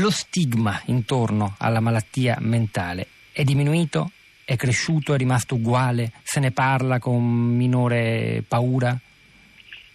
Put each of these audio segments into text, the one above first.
Lo stigma intorno alla malattia mentale è diminuito? È cresciuto? È rimasto uguale? Se ne parla con minore paura?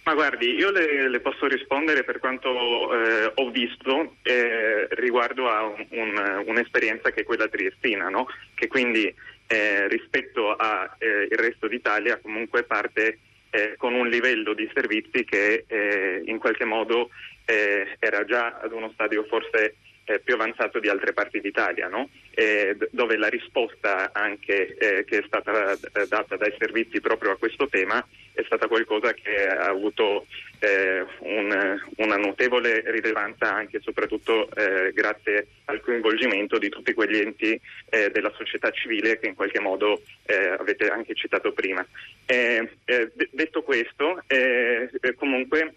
Ma guardi, io le, le posso rispondere per quanto eh, ho visto eh, riguardo a un, un, un'esperienza che è quella triestina, no? che quindi eh, rispetto al eh, resto d'Italia comunque parte eh, con un livello di servizi che eh, in qualche modo era già ad uno stadio forse eh, più avanzato di altre parti d'Italia, no? eh, dove la risposta anche eh, che è stata eh, data dai servizi proprio a questo tema è stata qualcosa che ha avuto eh, un, una notevole rilevanza anche e soprattutto eh, grazie al coinvolgimento di tutti quegli enti della società civile che in qualche modo avete anche citato prima. detto questo, comunque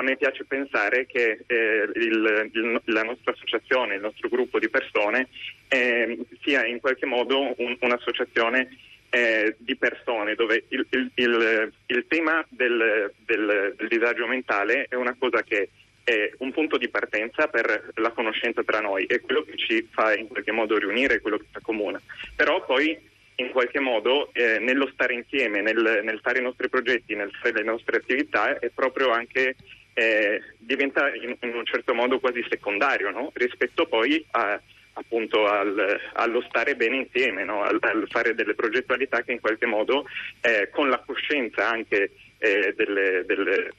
a me piace pensare che eh, il, il, la nostra associazione, il nostro gruppo di persone eh, sia in qualche modo un, un'associazione eh, di persone dove il, il tema del, del, del disagio mentale è una cosa che è un punto di partenza per la conoscenza tra noi, è quello che ci fa in qualche modo riunire, quello che ci accomuna. Però poi in qualche modo eh, nello stare insieme, nel, nel, fare i nostri progetti, nel fare le nostre attività, è proprio anche eh, diventa in, in, un certo modo quasi secondario no? rispetto poi a, appunto al, allo stare bene insieme, no? al, al, fare delle progettualità che in qualche modo eh, con la coscienza anche eh, delle, delle,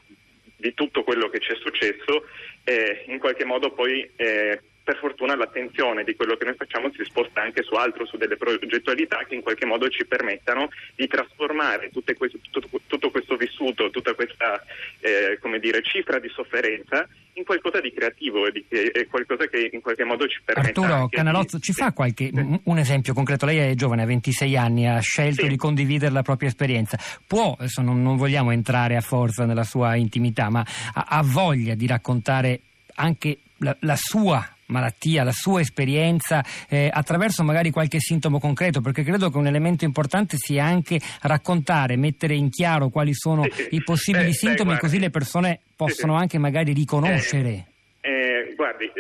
di tutto quello che ci è successo eh, in qualche modo poi eh, per fortuna l'attenzione di quello che noi facciamo si sposta anche su altro, su delle progettualità che in qualche modo ci permettano di trasformare questo, tutto, tutto, questo vissuto, tutta questa eh, dire, cifra di sofferenza in qualcosa di creativo e di, eh, qualcosa che in qualche modo ci permette. Arturo Canalozzo, di... ci fa qualche, sì. un esempio concreto? Lei è giovane, ha 26 anni, ha scelto sì. di condividere la propria esperienza. Può, adesso non, non, vogliamo entrare a forza nella sua intimità, ma ha, ha voglia di raccontare anche la, la sua malattia, la sua esperienza eh, attraverso magari qualche sintomo concreto, perché credo che un elemento importante sia anche raccontare, mettere in chiaro quali sono sì, i possibili eh, sintomi, beh, così le persone possono sì, anche magari riconoscere. Eh, eh guardi,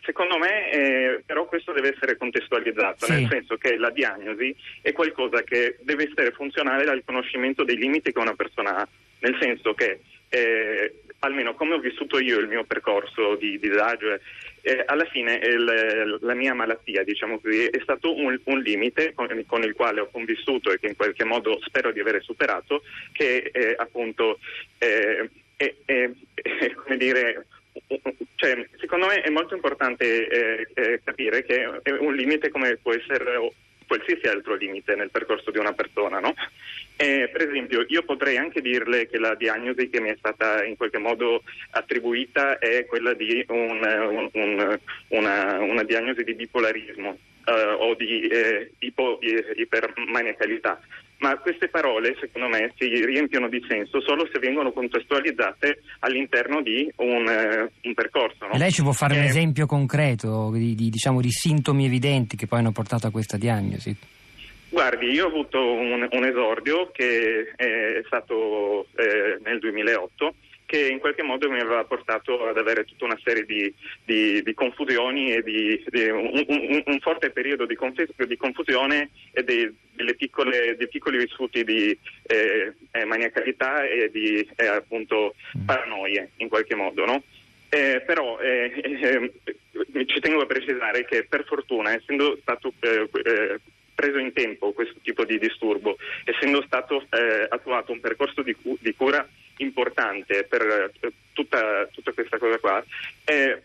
secondo me eh, però questo deve essere contestualizzato, sì. nel senso che la diagnosi è qualcosa che deve essere funzionale al conoscimento dei limiti che una persona ha, nel senso che eh, almeno come ho vissuto io il mio percorso di disagio, eh, alla fine il, la mia malattia, diciamo così, è stato un, un limite con, con, il quale ho convissuto e che in qualche modo spero di avere superato, che eh, appunto è, è, è, come dire, cioè, secondo me è molto importante eh, eh, capire che è un limite come può essere qualsiasi altro limite nel percorso di una persona. No? Eh, per esempio, io potrei anche dirle che la diagnosi che mi è stata in qualche modo attribuita è quella di un, un, un, una, una, diagnosi di bipolarismo eh, o di eh, ipo, eh, ipermaniacalità ma queste parole secondo me si riempiono di senso solo se vengono contestualizzate all'interno di un, eh, un percorso. No? Lei ci può fare eh, un esempio concreto di, di, diciamo, di, sintomi evidenti che poi hanno portato a questa diagnosi? Guardi, io ho avuto un, un esordio che è stato eh, nel 2008 che in qualche modo mi aveva portato ad avere tutta una serie di, di, di confusioni e di, un, un, un, forte periodo di, confusione e piccole, dei piccoli vissuti di eh, eh, maniacalità e di eh, appunto mm. paranoie in qualche modo, no? Eh, però eh, eh, ci tengo a precisare che per fortuna, essendo stato preso in tempo questo tipo di disturbo, essendo stato attuato un percorso di, cu- di cura importante per eh, tutta, tutta questa cosa qua. Eh,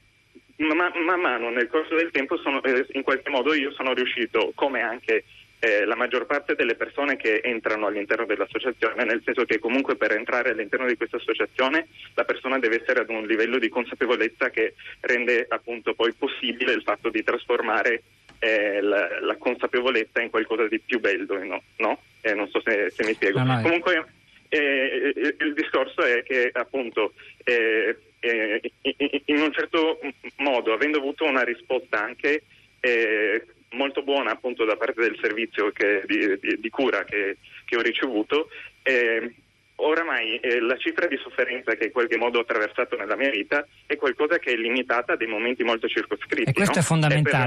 man, man mano nel corso del tempo sono, eh, in qualche modo io sono riuscito, come anche eh, la maggior parte delle persone che entrano all'interno dell'associazione, nel senso che comunque per entrare all'interno di questa associazione la persona deve essere ad un livello di consapevolezza che rende appunto poi possibile il fatto di trasformare eh, la, la, consapevolezza in qualcosa di più bello, no? no? Eh, non so se, se mi spiego. No, no, comunque eh, il discorso è che appunto eh, eh, in un certo modo, avendo avuto una risposta anche eh, molto buona appunto da parte del servizio che, di, di, di, cura che, che, ho ricevuto, eh, oramai eh, la cifra di sofferenza che in qualche modo ho attraversato nella mia vita è qualcosa che è limitata a dei momenti molto circoscritti. E questo no? è fondamentale.